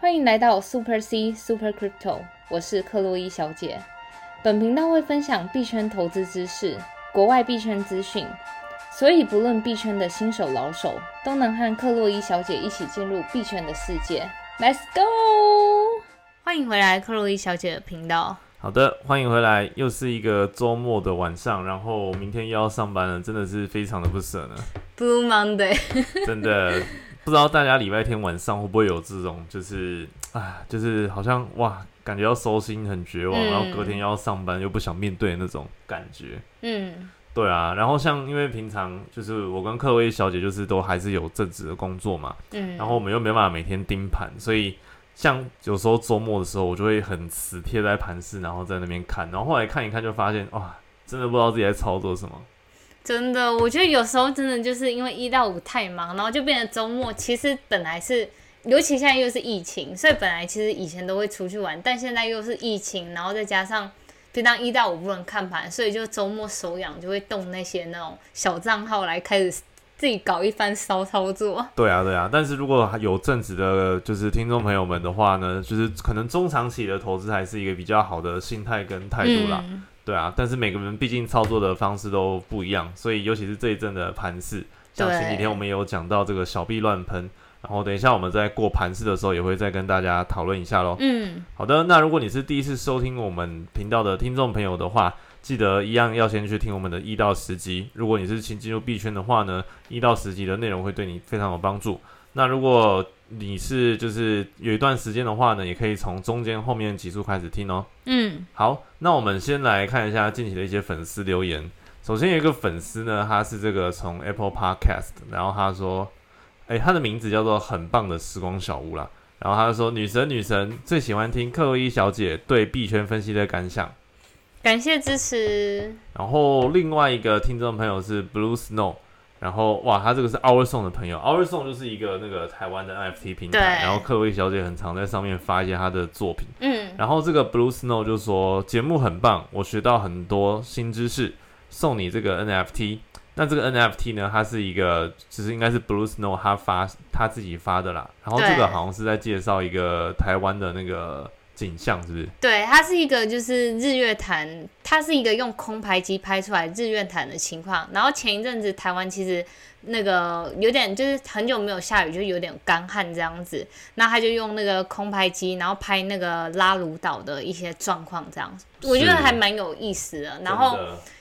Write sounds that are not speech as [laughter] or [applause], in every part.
欢迎来到 Super C Super Crypto，我是克洛伊小姐。本频道会分享币圈投资知识、国外币圈资讯，所以不论币圈的新手老手，都能和克洛伊小姐一起进入币圈的世界。Let's go！欢迎回来克洛伊小姐的频道。好的，欢迎回来，又是一个周末的晚上，然后明天又要上班了，真的是非常的不舍呢。Blue Monday，真的不知道大家礼拜天晚上会不会有这种，就是啊，就是好像哇，感觉要收心，很绝望，嗯然后隔天要上班又不想面对的那种感觉。嗯对啊，然后像因为平常就是我跟克薇小姐就是都还是有正职的工作嘛，嗯，然后我们又没办法每天盯盘，所以像有时候周末的时候，我就会很死贴在盘市，然后在那边看，然后后来看一看就发现，哇，真的不知道自己在操作什么。真的，我觉得有时候真的就是因为一到五太忙，然后就变成周末。其实本来是，尤其现在又是疫情，所以本来其实以前都会出去玩，但现在又是疫情，然后再加上平常一到五不能看盘，所以就周末手痒就会动那些那种小账号来开始自己搞一番骚操作。对啊，对啊，但是如果有正直的，就是听众朋友们的话呢，就是可能中长期的投资还是一个比较好的心态跟态度啦。嗯对啊，但是每个人毕竟操作的方式都不一样，所以尤其是这一阵的盘势，像前几天我们也有讲到这个小币乱喷，然后等一下我们在过盘势的时候也会再跟大家讨论一下喽。嗯，好的，那如果你是第一次收听我们频道的听众朋友的话，记得一样要先去听我们的一到十集。如果你是新进入币圈的话呢，一到十集的内容会对你非常有帮助。那如果你是就是有一段时间的话呢，也可以从中间后面几处开始听哦。嗯好，那我们先来看一下近期的一些粉丝留言。首先有一个粉丝呢，他是这个从 Apple Podcast，然后他说，哎、他的名字叫做很棒的时光小屋啦。然后他就说，女神女神最喜欢听克洛伊小姐对币圈分析的感想。感谢支持。然后另外一个听众朋友是 Blue Snow，然后哇，他这个是 Our Song 的朋友，Our Song 就是一个那个台湾的 NFT 平对台，然后克薇小姐很常在上面发一些她的作品。嗯然后这个 Blue Snow 就说节目很棒，我学到很多新知识，送你这个 NFT。那这个 NFT 呢，它是一个，其实应该是 Blue Snow 他发他自己发的啦。然后这个好像是在介绍一个台湾的那个景象，是不是？对，它是一个就是日月潭，它是一个用空拍机拍出来日月潭的情况。然后前一阵子台湾其实那个有点就是很久没有下雨，就有点干旱这样子。那他就用那个空拍机，然后拍那个拉鲁岛的一些状况，这样我觉得是还蛮有意思的。然后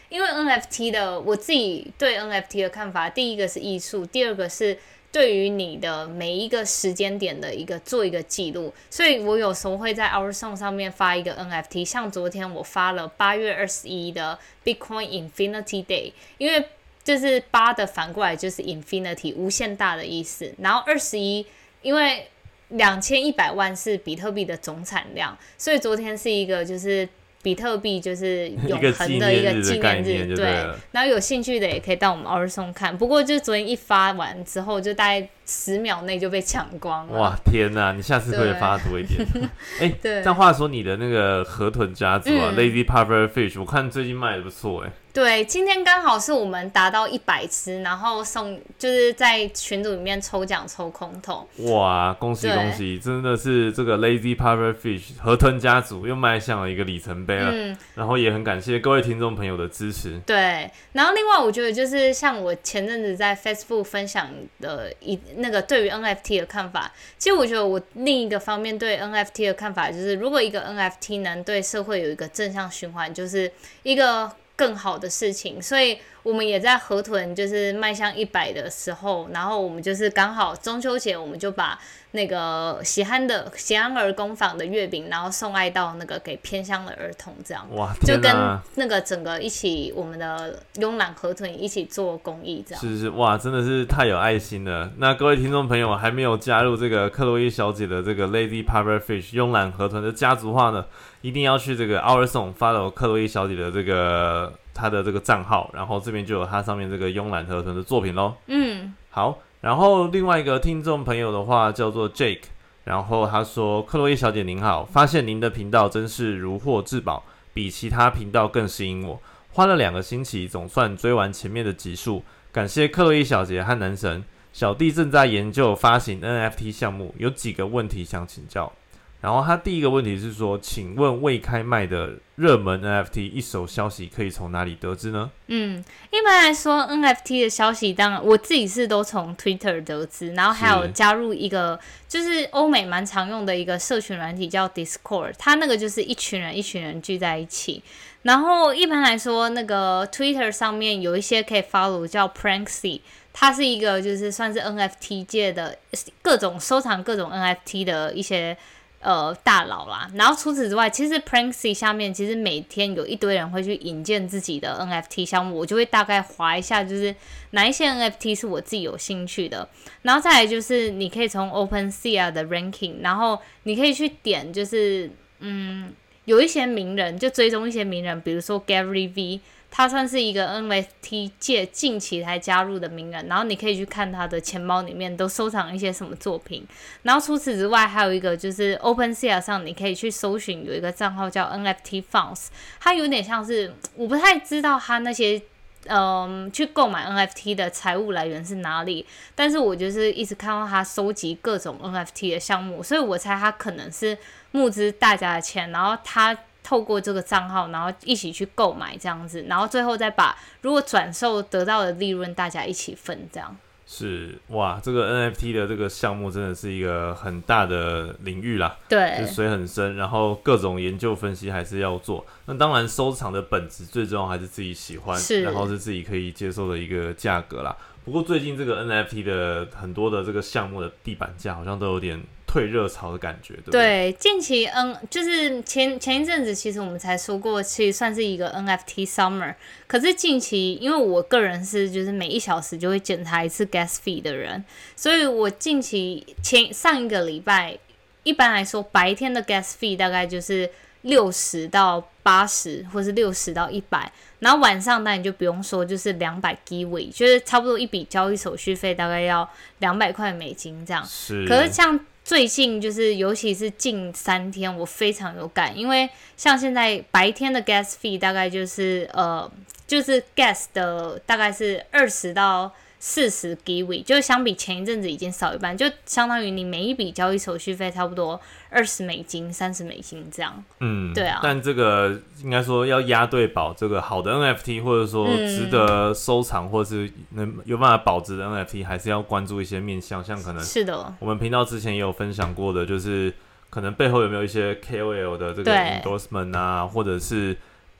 因为 NFT 的我自己对 NFT 的看法，第一个是艺术，第二个是对于你的每一个时间点的一个做一个记录，所以我有时候会在 Our Song 上面发一个 NFT，像昨天我发了八月二十一的 Bitcoin Infinity Day，因为就是八的反过来就是 Infinity 无限大的意思，然后二十一因为两千一百万是比特币的总产量，所以昨天是一个就是。比特币就是 [laughs] 永恒的一个纪念日对。然后有兴趣的也可以到我们 Our Song 看，不过就是昨天一发完之后，就大概十秒内就被抢光了。哇，天哪！你下次可以对发多一点。[laughs] 哎、对但话说，你的那个河豚家族啊、嗯 l a z y Puffer Fish，我看最近卖的不错哎、对，今天刚好是我们达到一百只，然后送就是在群组里面抽奖抽空投。哇，恭喜恭喜！真的是这个 Lazy Puffer Fish 河豚家族又迈向了一个里程碑了。嗯，然后也很感谢各位听众朋友的支持。对。然后另外我觉得就是像我前阵子在 Facebook 分享的一那个对于 NFT 的看法，其实我觉得我另一个方面对 NFT 的看法就是，如果一个 NFT 能对社会有一个正向循环，就是一个更好的事情。所以我们也在河豚就是迈向一百的时候，然后我们就是刚好中秋节，我们就把那个喜憨的喜憨儿工坊的月饼，然后送爱到那个给偏乡的儿童，这样。哇，就跟！那个整个一起，我们的慵懒河豚一起做公益，这样。是是哇，真的是太有爱心了。那各位听众朋友还没有加入这个克洛伊小姐的这个 Lady Puffer Fish 慵懒河豚的家族化呢，一定要去这个 Our Song follow 克洛伊小姐的这个她的这个账号，然后这边就有他上面这个慵懒河豚的作品喽。嗯，好，然后另外一个听众朋友的话叫做 Jake，然后他说：“克洛伊小姐您好，发现您的频道真是如获至宝，比其他频道更吸引我。花了两个星期，总算追完前面的集数，感谢克洛伊小姐和男神。小弟正在研究发行 NFT 项目，有几个问题想请教。然后他第一个问题是说，请问未开卖的热门 NFT 一手消息可以从哪里得知呢？嗯，一般来说 NFT 的消息，当然我自己是都从 Twitter 得知，然后还有加入一个就是欧美蛮常用的一个社群软体叫 Discord，它那个就是一群人一群人聚在一起。然后一般来说，那个 Twitter 上面有一些可以 follow 叫 Pranksy，它是一个就是算是 NFT 界的各种收藏各种 NFT 的一些。呃，大佬啦，然后除此之外，其实 Pranksy 下面其实每天有一堆人会去引荐自己的 NFT 项目，我就会大概划一下，就是哪一些 NFT 是我自己有兴趣的，然后再来就是你可以从 OpenSea 的 ranking，然后你可以去点，就是嗯，有一些名人就追踪一些名人，比如说 Gary V。他算是一个 NFT 界近期才加入的名人，然后你可以去看他的钱包里面都收藏一些什么作品。然后除此之外，还有一个就是 OpenSea 上你可以去搜寻有一个账号叫 NFT Funds，它有点像是我不太知道他那些嗯去购买 NFT 的财务来源是哪里，但是我就是一直看到他收集各种 NFT 的项目，所以我猜他可能是募资大家的钱，然后他。透过这个账号，然后一起去购买这样子，然后最后再把如果转售得到的利润，大家一起分这样。是哇，这个 NFT 的这个项目真的是一个很大的领域啦，对，水很深，然后各种研究分析还是要做。那当然，收藏的本质最重要还是自己喜欢，是然后是自己可以接受的一个价格啦。不过最近这个 NFT 的很多的这个项目的地板价好像都有点退热潮的感觉，对不对？对，近期嗯，就是前前一阵子，其实我们才说过，其实算是一个 NFT summer。可是近期，因为我个人是就是每一小时就会检查一次 gas fee 的人，所以我近期前上一个礼拜，一般来说白天的 gas fee 大概就是六十到八十，或是六十到一百。然后晚上那你就不用说，就是两百 g i 就是差不多一笔交易手续费大概要两百块美金这样。是。可是像最近就是，尤其是近三天，我非常有感，因为像现在白天的 gas fee 大概就是呃，就是 gas 的大概是二十到。四十 g i 就是相比前一阵子已经少一半，就相当于你每一笔交易手续费差不多二十美金、三十美金这样。嗯，对啊。但这个应该说要押对保，这个好的 NFT 或者说值得收藏或是能有办法保值的 NFT，还是要关注一些面向，像可能是的。我们频道之前也有分享过的，就是可能背后有没有一些 KOL 的这个 endorsement 啊，或者是。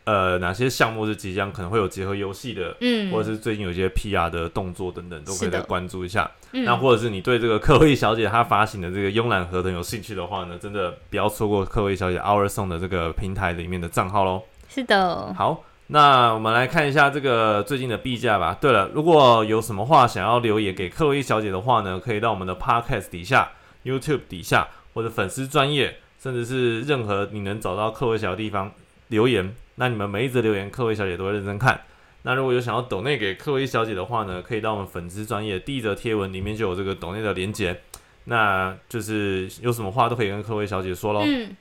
呃，哪些项目是即将可能会有结合游戏的，嗯，或者是最近有一些 PR 的动作等等，都可以再关注一下。那或者是你对这个克洛伊小姐她发行的这个慵懒合同有兴趣的话呢，真的不要错过克洛伊小姐 Our Song 的这个平台里面的账号喽。是的。好，那我们来看一下这个最近的币价吧。对了，如果有什么话想要留言给克洛伊小姐的话呢，可以到我们的 Podcast 底下、YouTube 底下或者粉丝专业，甚至是任何你能找到克洛伊小的地方留言。那你们每一则留言，克薇小姐都会认真看。那如果有想要抖内给克薇小姐的话呢，可以到我们粉丝专业第一则贴文里面就有这个抖内的连接。那就是有什么话都可以跟克薇小姐说喽。嗯，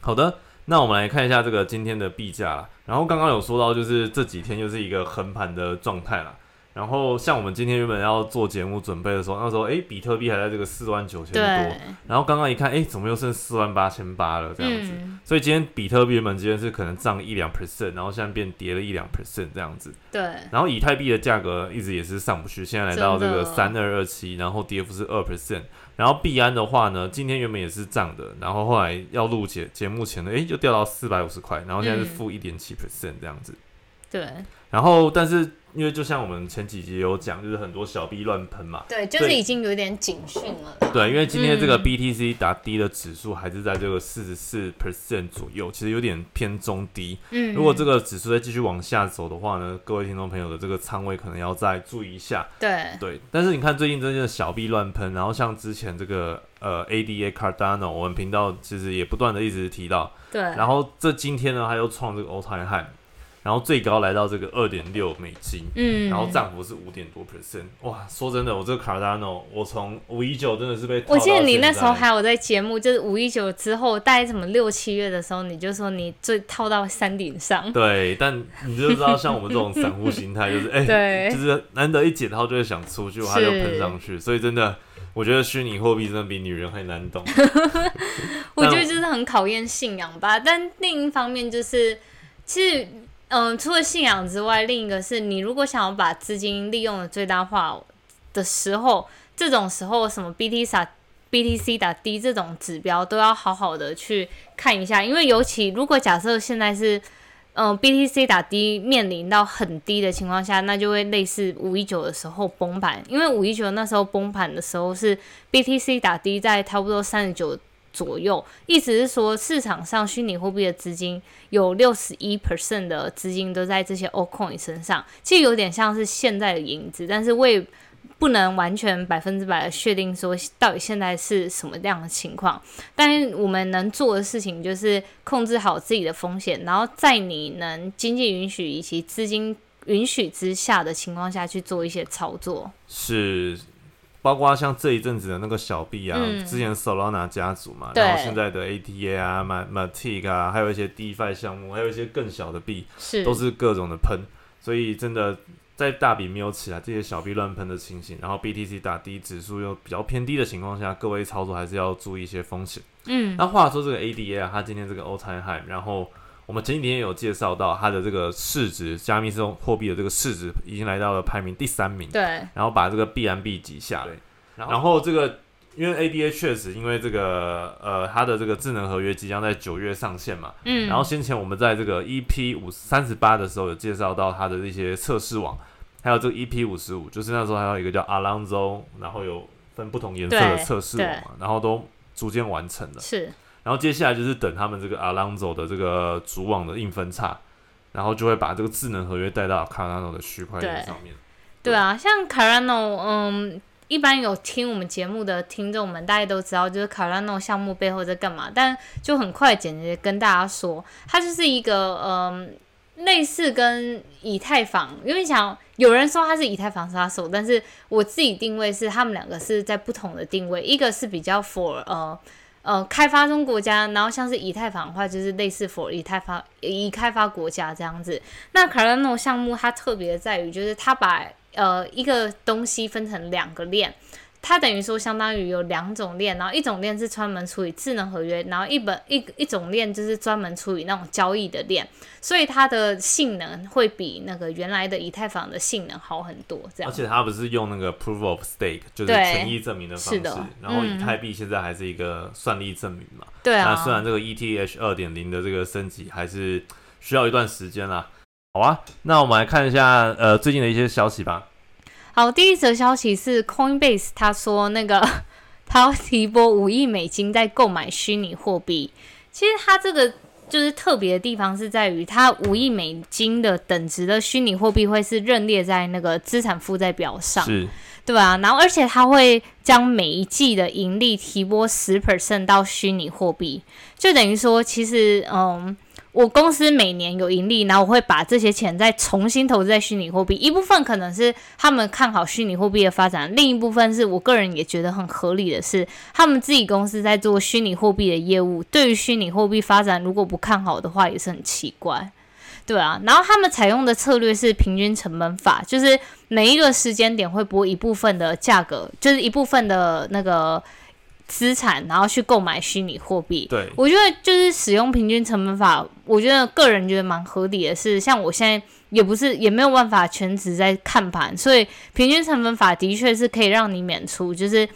好的，那我们来看一下这个今天的币价啦。然后刚刚有说到，就是这几天就是一个横盘的状态啦。然后像我们今天原本要做节目准备的时候，那时候哎，比特币还在这个四万九千多，然后刚刚一看，哎，怎么又剩四万八千八了这样子？所以今天比特币原本今天是可能涨一两 percent，然后现在变跌了一两 percent 这样子。对。然后以太币的价格一直也是上不去，现在来到这个三二二七，然后跌幅是二 percent。然后币安的话呢，今天原本也是涨的，然后后来要录节节目前呢，哎，就掉到四百五十块，然后现在是负一点七 percent 这样子。对。然后，但是。因为就像我们前几集有讲，就是很多小币乱喷嘛。对，就是已经有点警讯了。对，因为今天这个 BTC 打低的指数还是在这个四十四 percent 左右，其实有点偏中低。嗯。如果这个指数再继续往下走的话呢，各位听众朋友的这个仓位可能要再注意一下。对。对，但是你看最近真的小币乱喷，然后像之前这个呃 ADA Cardano，我们频道其实也不断的一直提到。对。然后这今天呢，它又创这个 all time high。然后最高来到这个二点六美金，嗯，然后涨幅是五点多 percent，哇，说真的，我这个 Cardano，我从五一九真的是被，我记得你那时候还有在节目，就是五一九之后，大概什么六七月的时候，你就说你最套到山顶上，对，但你就知道像我们这种散户心态，就是 [laughs] 哎，对，就是难得一解套就会想出去，它就喷上去，所以真的。我觉得虚拟货币真的比女人还难懂。[laughs] 我觉得就是很考验信仰吧。但另一方面就是，其实，嗯，除了信仰之外，另一个是你如果想要把资金利用的最大化的时候，这种时候什么 BTC、BTC 打低这种指标都要好好的去看一下，因为尤其如果假设现在是。嗯，BTC 打低面临到很低的情况下，那就会类似五一九的时候崩盘，因为五一九那时候崩盘的时候是 BTC 打低在差不多三十九左右，意思是说市场上虚拟货币的资金有六十一 percent 的资金都在这些 o Coin 身上，其实有点像是现在的影子，但是为不能完全百分之百的确定说到底现在是什么样的情况，但是我们能做的事情就是控制好自己的风险，然后在你能经济允许以及资金允许之下的情况下去做一些操作。是，包括像这一阵子的那个小币啊，之前 Solana 家族嘛，然后现在的 ATA 啊、马 Matic 啊，还有一些 DeFi 项目，还有一些更小的币，是都是各种的喷，所以真的。在大笔没有起来，这些小币乱喷的情形，然后 BTC 打低，指数又比较偏低的情况下，各位操作还是要注意一些风险。嗯，那话说这个 ADA 啊，它今天这个 All Time High，然后我们前几天有介绍到它的这个市值，加密这种货币的这个市值已经来到了排名第三名。对，然后把这个 B M B 挤下来，然后这个。因为 ADA 确实，因为这个呃，它的这个智能合约即将在九月上线嘛，嗯，然后先前我们在这个 EP 五三十八的时候有介绍到它的这些测试网，还有这个 EP 五十五，就是那时候还有一个叫 Alonzo，然后有分不同颜色的测试网嘛，然后都逐渐完成了，是，然后接下来就是等他们这个 Alonzo 的这个主网的硬分叉，然后就会把这个智能合约带到 Cardano 的区块链上面，对啊，像 Cardano，嗯。一般有听我们节目的听众们，大家都知道，就是 Carano 项目背后在干嘛。但就很快简洁跟大家说，它就是一个嗯，类似跟以太坊，因为想有人说它是以太坊杀手，但是我自己定位是他们两个是在不同的定位，一个是比较 for 呃呃开发中国家，然后像是以太坊的话，就是类似否以太坊以开发国家这样子。那卡拉诺项目它特别在于，就是它把呃，一个东西分成两个链，它等于说相当于有两种链，然后一种链是专门处理智能合约，然后一本一一种链就是专门处理那种交易的链，所以它的性能会比那个原来的以太坊的性能好很多。这样，而且它不是用那个 proof of stake，就是权益证明的方式，然后以太币现在还是一个算力证明嘛。对啊。那虽然这个 ETH 二点零的这个升级还是需要一段时间啦。好啊，那我们来看一下呃最近的一些消息吧。好，第一则消息是 Coinbase，他说那个 [laughs] 他要提拨五亿美金在购买虚拟货币。其实他这个就是特别的地方是在于，他五亿美金的等值的虚拟货币会是认列在那个资产负债表上，是，对啊，然后而且他会将每一季的盈利提拨十 percent 到虚拟货币，就等于说其实嗯。我公司每年有盈利，然后我会把这些钱再重新投资在虚拟货币，一部分可能是他们看好虚拟货币的发展，另一部分是我个人也觉得很合理的是，他们自己公司在做虚拟货币的业务，对于虚拟货币发展如果不看好的话，也是很奇怪，对啊。然后他们采用的策略是平均成本法，就是每一个时间点会拨一部分的价格，就是一部分的那个。资产，然后去购买虚拟货币。对，我觉得就是使用平均成本法，我觉得个人觉得蛮合理的。是，像我现在也不是也没有办法全职在看盘，所以平均成本法的确是可以让你免除就是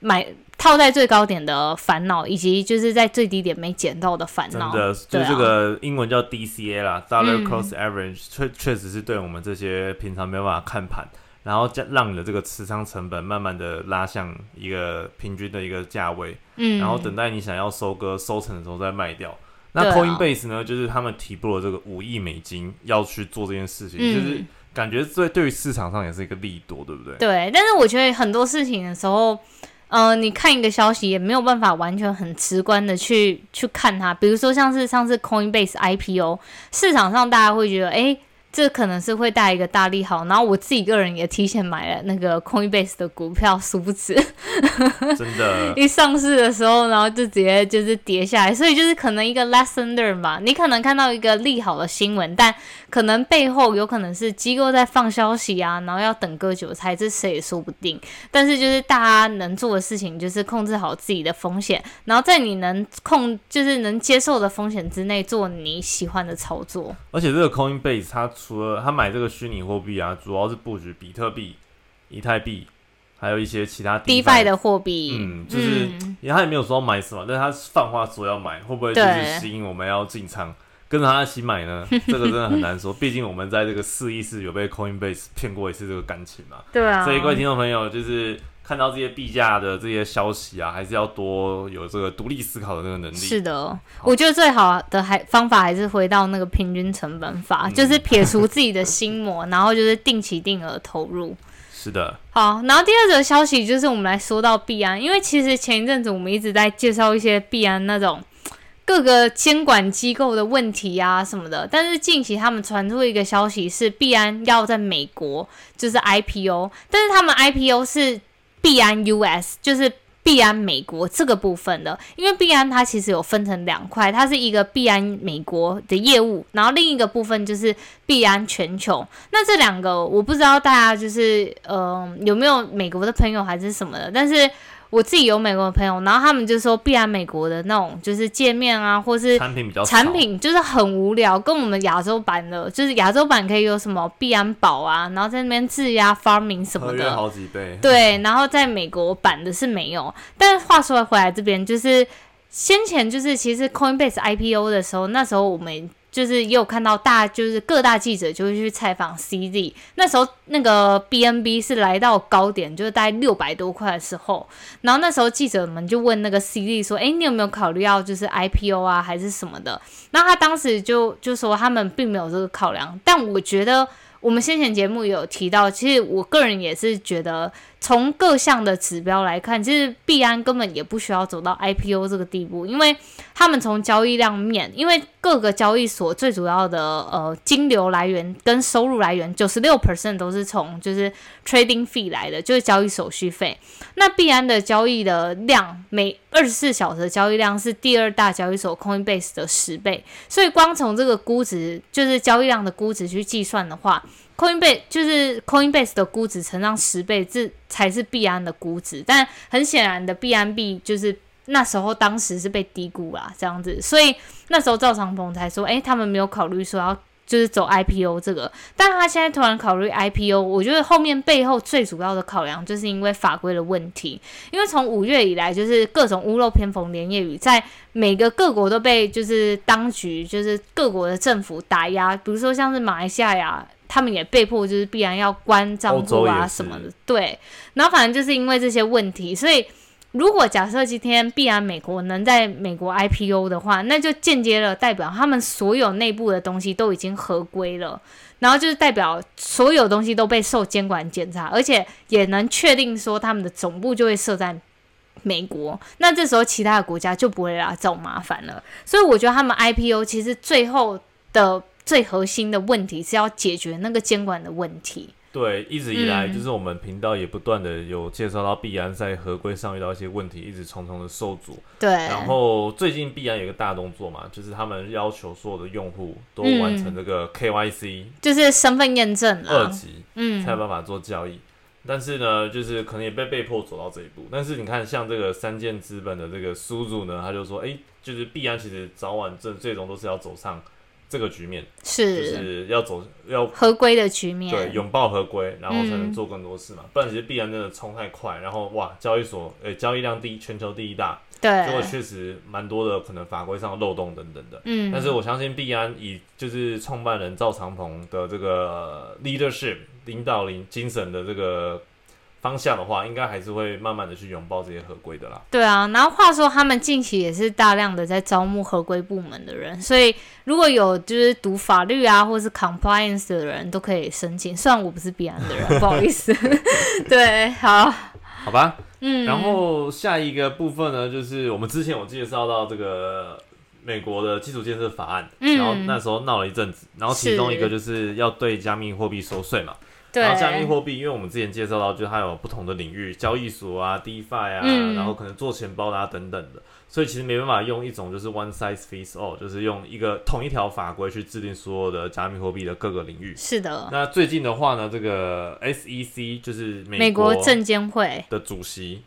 买套在最高点的烦恼，以及就是在最低点没捡到的烦恼。真的，就这个英文叫 DCA 啦，Dollar Cost Average，确确实是对我们这些平常没有办法看盘。然后将让你的这个持仓成本慢慢的拉向一个平均的一个价位，嗯，然后等待你想要收割收成的时候再卖掉。那 Coinbase 呢，就是他们提拨了这个五亿美金要去做这件事情，就是感觉对对于市场上也是一个利多，对不对？对，但是我觉得很多事情的时候，呃，你看一个消息也没有办法完全很直观的去去看它。比如说像是上次 Coinbase IPO，市场上大家会觉得，哎。这可能是会带一个大利好，然后我自己个人也提前买了那个 Coinbase 的股票，殊不知，真的，[laughs] 一上市的时候，然后就直接就是跌下来，所以就是可能一个 lesson learn 吧。你可能看到一个利好的新闻，但可能背后有可能是机构在放消息啊，然后要等割韭菜，这谁也说不定。但是就是大家能做的事情，就是控制好自己的风险，然后在你能控就是能接受的风险之内做你喜欢的操作。而且这个 Coinbase 它。除了他买这个虚拟货币啊，主要是布局比特币、以太币，还有一些其他 DeFi 的货币。嗯，就是他也没有说要买什么，但是他放话说要买，会不会就是吸引我们要进场跟着他一起买呢？[laughs] 这个真的很难说，毕竟我们在这个四一四有被 Coinbase 骗过一次这个感情嘛。对啊，所以各位听众朋友就是。看到这些币价的这些消息啊，还是要多有这个独立思考的那个能力。是的，我觉得最好的还方法还是回到那个平均成本法，就是撇除自己的心魔，[laughs] 然后就是定期定额投入。是的。好，然后第二则消息就是我们来说到币安，因为其实前一阵子我们一直在介绍一些币安那种各个监管机构的问题啊什么的，但是近期他们传出一个消息是币安要在美国就是 IPO，但是他们 IPO 是。币安 US 就是币安美国这个部分的，因为币安它其实有分成两块，它是一个币安美国的业务，然后另一个部分就是币安全球。那这两个我不知道大家就是嗯有没有美国的朋友还是什么的，但是。我自己有美国的朋友，然后他们就说必然美国的那种就是界面啊，或是产品比较产品就是很无聊，跟我们亚洲版的，就是亚洲版可以有什么必然宝啊，然后在那边质押 farming 什么的，好几倍。对，然后在美国版的是没有。但是话说回来，这边就是先前就是其实 Coinbase IPO 的时候，那时候我们。就是也有看到大，就是各大记者就会去采访 CZ，那时候那个 BNB 是来到高点，就是大概六百多块的时候，然后那时候记者们就问那个 CZ 说：“哎，你有没有考虑要就是 IPO 啊，还是什么的？”那他当时就就说他们并没有这个考量，但我觉得我们先前节目有提到，其实我个人也是觉得。从各项的指标来看，其实币安根本也不需要走到 IPO 这个地步，因为他们从交易量面，因为各个交易所最主要的呃金流来源跟收入来源，九十六 percent 都是从就是 trading fee 来的，就是交易手续费。那币安的交易的量，每二十四小时的交易量是第二大交易所 Coinbase 的十倍，所以光从这个估值，就是交易量的估值去计算的话。Coinbase 就是 Coinbase 的估值乘上十倍，这才是币安的估值。但很显然的，币安币就是那时候当时是被低估啦，这样子。所以那时候赵长鹏才说，诶，他们没有考虑说要就是走 IPO 这个。但他现在突然考虑 IPO，我觉得后面背后最主要的考量就是因为法规的问题。因为从五月以来，就是各种屋漏偏逢连夜雨，在每个各国都被就是当局就是各国的政府打压，比如说像是马来西亚呀。他们也被迫就是必然要关账户啊什么的，对。然后反正就是因为这些问题，所以如果假设今天必然美国能在美国 IPO 的话，那就间接了代表他们所有内部的东西都已经合规了，然后就是代表所有东西都被受监管检查，而且也能确定说他们的总部就会设在美国。那这时候其他的国家就不会来找麻烦了。所以我觉得他们 IPO 其实最后的。最核心的问题是要解决那个监管的问题。对，一直以来就是我们频道也不断的有介绍到币安在合规上遇到一些问题，一直重重的受阻。对。然后最近币安有个大动作嘛，就是他们要求所有的用户都完成这个 KYC，就是身份验证二级，嗯，才有办法做交易。但是呢，就是可能也被被迫走到这一步。但是你看，像这个三箭资本的这个苏主呢，他就说，哎，就是币安其实早晚这最终都是要走上。这个局面是就是要走要合规的局面，对，拥抱合规，然后才能做更多事嘛。不然其实必然真的冲太快，然后哇，交易所诶交易量第一，全球第一大，对，结果确实蛮多的可能法规上的漏洞等等的。嗯，但是我相信必安以就是创办人赵长鹏的这个 leadership 领导领精神的这个。方向的话，应该还是会慢慢的去拥抱这些合规的啦。对啊，然后话说，他们近期也是大量的在招募合规部门的人，所以如果有就是读法律啊，或是 compliance 的人都可以申请。虽然我不是必然的人，不好意思。[laughs] 对，好，好吧。嗯，然后下一个部分呢，就是我们之前有介绍到这个美国的基础建设法案，嗯然后那时候闹了一阵子，然后其中一个就是要对加密货币收税嘛。对，然后加密货币，因为我们之前介绍到，就是它有不同的领域，交易所啊、DeFi 啊，嗯然后可能做钱包啊等等的，所以其实没办法用一种就是 one size fits all，就是用一个同一条法规去制定所有的加密货币的各个领域。是的，那最近的话呢，这个 SEC 就是美国证监会。的主席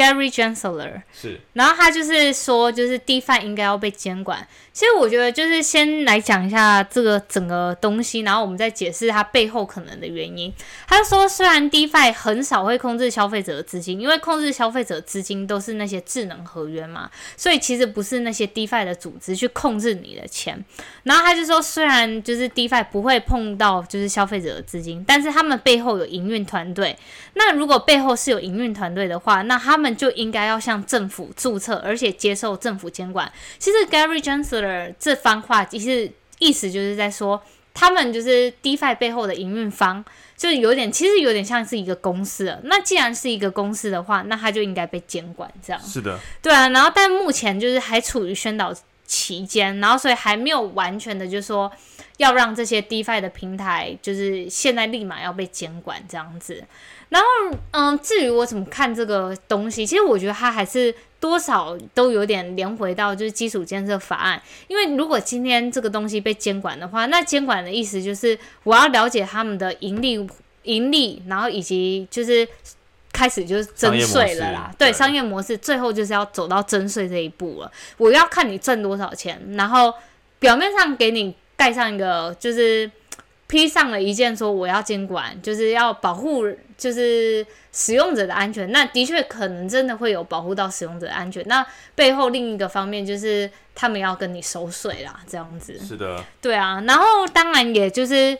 Gary Gensler，是然后他就是说，就是 DeFi 应该要被监管。其实我觉得，就是先来讲一下这个整个东西，然后我们再解释它背后可能的原因。他说，虽然 DeFi 很少会控制消费者的资金，因为控制消费者资金都是那些智能合约嘛，所以其实不是那些 DeFi 的组织去控制你的钱。然后他就说，虽然就是 DeFi 不会碰到就是消费者的资金，但是他们背后有营运团队。那如果背后是有营运团队的话，那他们就应该要向政府注册，而且接受政府监管。其实 Gary Gensler 这番话，其实意思就是在说，他们就是 DeFi 背后的营运方，就是有点，其实有点像是一个公司了。那既然是一个公司的话，那它就应该被监管，这样。是的，对啊，然后但目前就是还处于宣导期间，然后所以还没有完全的，就是说要让这些 DeFi 的平台，就是现在立马要被监管这样子。然后，嗯，至于我怎么看这个东西，其实我觉得它还是多少都有点连回到就是基础建设法案，因为如果今天这个东西被监管的话，那监管的意思就是我要了解他们的盈利、盈利，然后以及就是开始就是征税了啦，对，商业模式最后就是要走到征税这一步了。我要看你挣多少钱，然后表面上给你盖上一个就是披上了一件说我要监管，就是要保护就是使用者的安全。那的确可能真的会有保护到使用者的安全。那背后另一个方面就是他们要跟你收税啦，这样子。是的，对啊，然后当然也就是，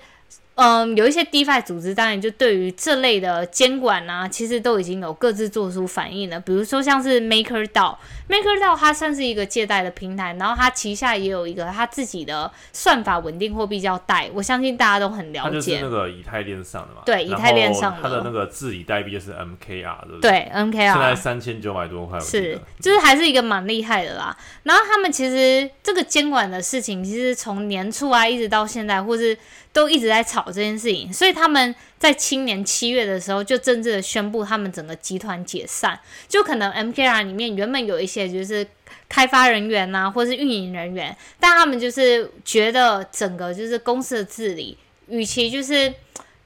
嗯，有一些 DeFi 组织，当然就对于这类的监管啊，其实都已经有各自做出反应了。比如说像是 MakerDAO，MakerDAO 它算是一个借贷的平台，然后它旗下也有一个它自己的算法稳定货币叫贷，我相信大家都很了解它就是那。个以太链上的嘛，对以太链上的它的那个治理代币就是 MKR，对不对？对现在三千九百多块，是，就是还是一个蛮厉害的啦。然后他们其实这个监管的事情，其实从年初啊一直到现在，或是都一直在吵这件事情，所以他们在今年七月的时候就正式的宣布他们整个集团解散，就可能 MKR 里面原本有一些就是。开发人员呐、或是运营人员，但他们就是觉得整个就是公司的治理，与其就是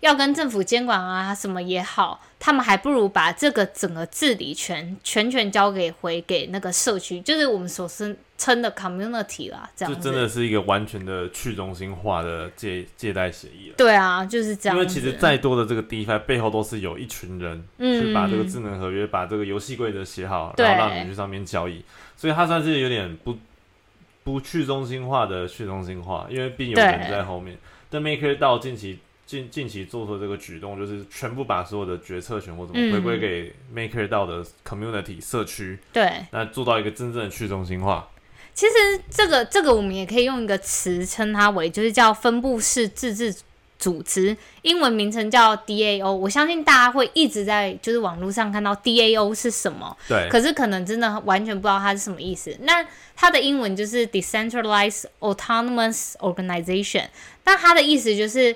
要跟政府监管啊什么也好，他们还不如把这个整个治理权全权交给回给那个社区，就是我们所称称的 community 啦，这样就。真的是一个完全的去中心化的借借贷协议了。对啊，就是这样。因为其实再多的这个 DeFi 背后都是有一群人嗯去把这个智能合约、把这个游戏规则写好，然后让你去上面交易，所以它算是有点不不去中心化的去中心化，因为毕竟有人在后面。但 Maker 到近期近近期做出的这个举动，就是全部把所有的决策权或怎么嗯回归给 Maker 到的 community 社区，对，那做到一个真正的去中心化。其实这个这个我们也可以用一个词称它为，就是叫分布式自治组织，英文名称叫 DAO。我相信大家会一直在就是网络上看到 DAO 是什么，对，可是可能真的完全不知道它是什么意思。那它的英文就是 Decentralized Autonomous Organization，那它的意思就是。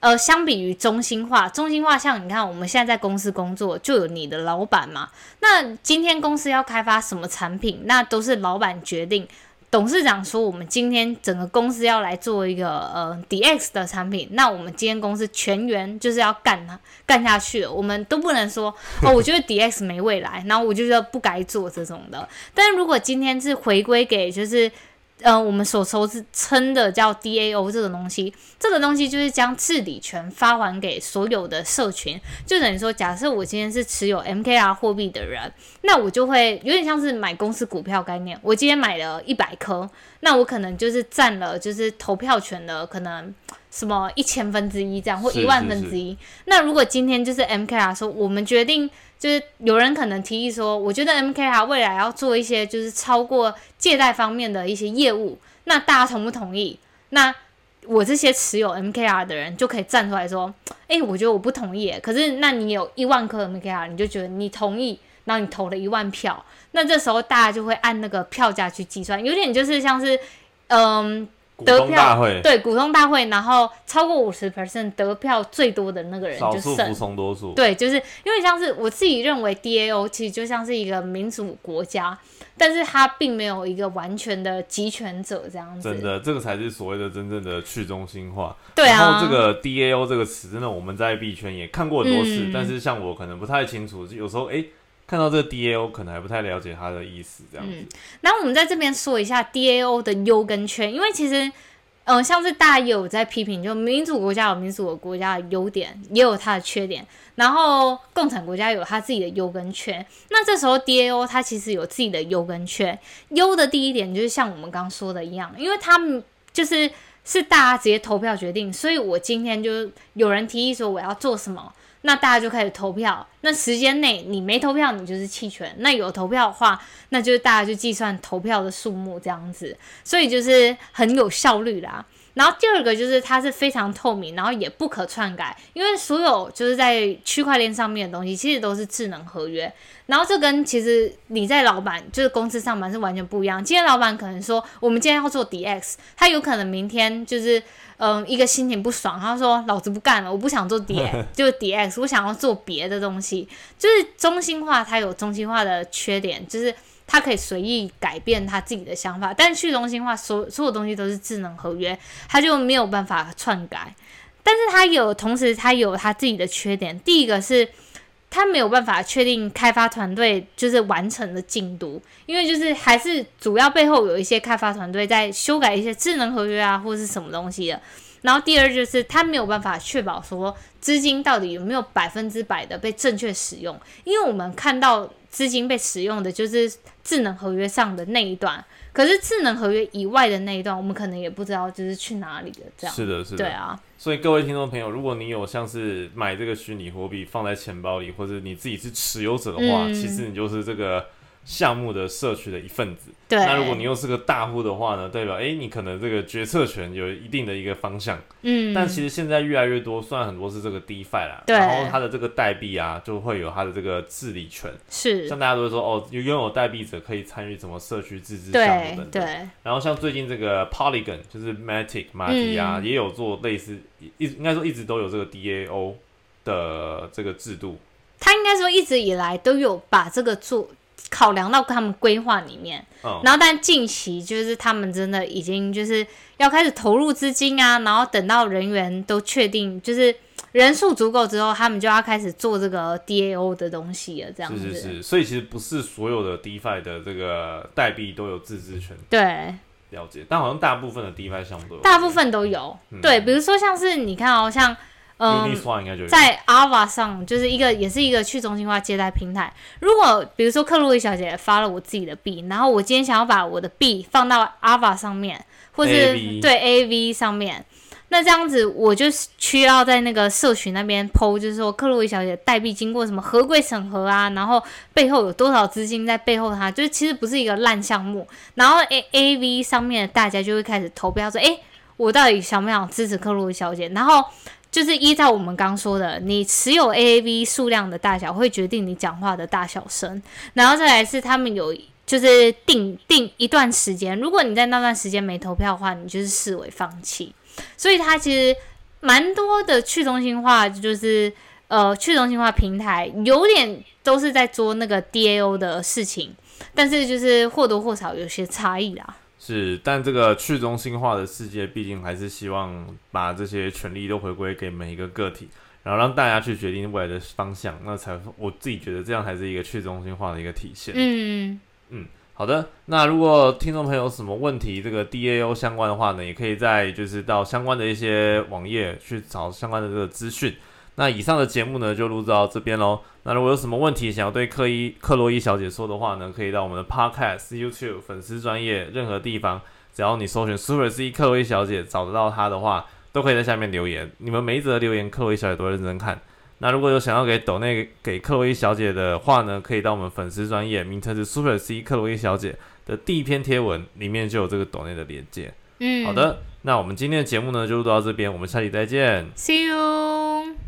呃，相比于中心化，中心化像你看，我们现在在公司工作，就有你的老板嘛。那今天公司要开发什么产品，那都是老板决定。董事长说，我们今天整个公司要来做一个呃 DX 的产品，那我们今天公司全员就是要干它干下去，我们都不能说哦，我觉得 DX 没未来，然后我就觉得不该做这种的。但如果今天是回归给就是。呃，我们所熟知称的叫 DAO 这个东西，这个东西就是将治理权发还给所有的社群，就等于说，假设我今天是持有 MKR 货币的人，那我就会有点像是买公司股票概念。我今天买了一百颗，那我可能就是占了就是投票权的可能什么一千分之一这样，或是一万分之一。那如果今天就是 MKR 说，我们决定就是有人可能提议说，我觉得 MKR 未来要做一些就是超过借贷方面的一些业务，那大家同不同意？那我这些持有 MKR 的人就可以站出来说，诶，我觉得我不同意。可是那你有一万颗 MKR，你就觉得你同意，然后你投了一万票，那这时候大家就会按那个票价去计算，有点就是像是，嗯。得票东大会，对股东大会，然后超过五十 percent 得票最多的那个人就胜少数服。从多数。对，就是因为像是我自己认为 DAO 其实就像是一个民主国家，但是它并没有一个完全的集权者这样子。真的，这个才是所谓的真正的去中心化。对啊，然后这个 DAO 这个词，真的我们在币圈也看过很多次，嗯但是像我可能不太清楚，有时候诶看到这个 DAO 可能还不太了解它的意思，这样子。嗯然后我们在这边说一下 DAO 的优跟缺，因为其实，嗯、像是大家也有在批评，就民主国家有民主国家的优点，也有它的缺点，然后共产国家有它自己的优跟缺。那这时候 DAO 它其实有自己的优跟缺，优的第一点就是像我们刚刚说的一样，因为他们就是是大家直接投票决定，所以我今天就有人提议说我要做什么。那大家就开始投票，那时间内你没投票，你就是弃权；那有投票的话，那就是大家就计算投票的数目这样子，所以就是很有效率啦。然后第二个就是它是非常透明，然后也不可篡改，因为所有就是在区块链上面的东西其实都是智能合约。然后这跟其实你在老板就是公司上班是完全不一样。今天老板可能说我们今天要做 DX，他有可能明天就是嗯一个心情不爽，他说老子不干了，我不想做 DX，[laughs] 就是 DX，我想要做别的东西。就是中心化，它有中心化的缺点，就是它可以随意改变他自己的想法，但去中心化，所所有东西都是智能合约，它就没有办法篡改。但是它有，同时它有它自己的缺点。第一个是它没有办法确定开发团队就是完成的进度，因为就是还是主要背后有一些开发团队在修改一些智能合约啊，或者是什么东西的。然后第二就是它没有办法确保说资金到底有没有百分之百的被正确使用，因为我们看到资金被使用的就是智能合约上的那一段，可是智能合约以外的那一段，我们可能也不知道就是去哪里了，这样。是的，是的。对啊，所以各位听众朋友，如果你有像是买这个虚拟货币放在钱包里，或者你自己是持有者的话，嗯其实你就是这个项目的社区的一份子。对。那如果你又是个大户的话呢，代表诶你可能这个决策权有一定的一个方向。嗯，但其实现在越来越多，虽然很多是这个 DeFi 啦，对然后它的这个代币啊，就会有它的这个治理权。是像大家都会说，哦，拥有代币者可以参与什么社区自治项目对等等。对，然后像最近这个 Polygon 就是 Matic 啊，嗯也有做类似，一应该说一直都有这个 DAO 的这个制度。他应该说一直以来都有把这个做考量到他们规划里面，嗯，然后但近期就是他们真的已经就是要开始投入资金啊，然后等到人员都确定就是人数足够之后，他们就要开始做这个 DAO 的东西了，这样子。是是是，所以其实不是所有的 DeFi 的这个代币都有自治权。对，了解，但好像大部分的 DeFi 项目都有。大部分都有。嗯。对，比如说像是你看哦，像嗯。在 Ava 上，就是一个也是一个去中心化借贷平台。如果比如说克洛伊小姐发了我自己的币，然后我今天想要把我的币放到 Ava 上面，或是对 AV 上面，那这样子我就需要在那个社群那边 PO，就是说克洛伊小姐代币经过什么合规审核啊，然后背后有多少资金在背后它，就是其实不是一个烂项目。然后 A AV 上面的大家就会开始投标说，诶，我到底想不想支持克洛伊小姐？然后就是依照我们刚说的，你持有 AAV 数量的大小会决定你讲话的大小声，然后再来是他们有就是定定一段时间，如果你在那段时间没投票的话，你就是视为放弃。所以它其实蛮多的去中心化，就是呃去中心化平台有点都是在做那个 DAO 的事情，但是就是或多或少有些差异啦。是，但这个去中心化的世界，毕竟还是希望把这些权利都回归给每一个个体，然后让大家去决定未来的方向，那才我自己觉得这样才是一个去中心化的一个体现。嗯嗯，好的，那如果听众朋友有什么问题，这个 DAO 相关的话呢，也可以在就是到相关的一些网页去找相关的这个资讯。那以上的节目呢，就录制到这边喽。那如果有什么问题想要对克伊克洛伊小姐说的话呢，可以到我们的 Podcast、YouTube 粉丝专业任何地方，只要你搜寻 Super C 克洛伊小姐找得到她的话，都可以在下面留言。你们每一则留言，克洛伊小姐都会认真看。那如果有想要给抖内给克洛伊小姐的话呢，可以到我们粉丝专业，名称是 Super C 克洛伊小姐的第一篇贴文，里面就有这个抖内的连接。嗯，好的，那我们今天的节目呢就录到这边，我们下期再见。，See you。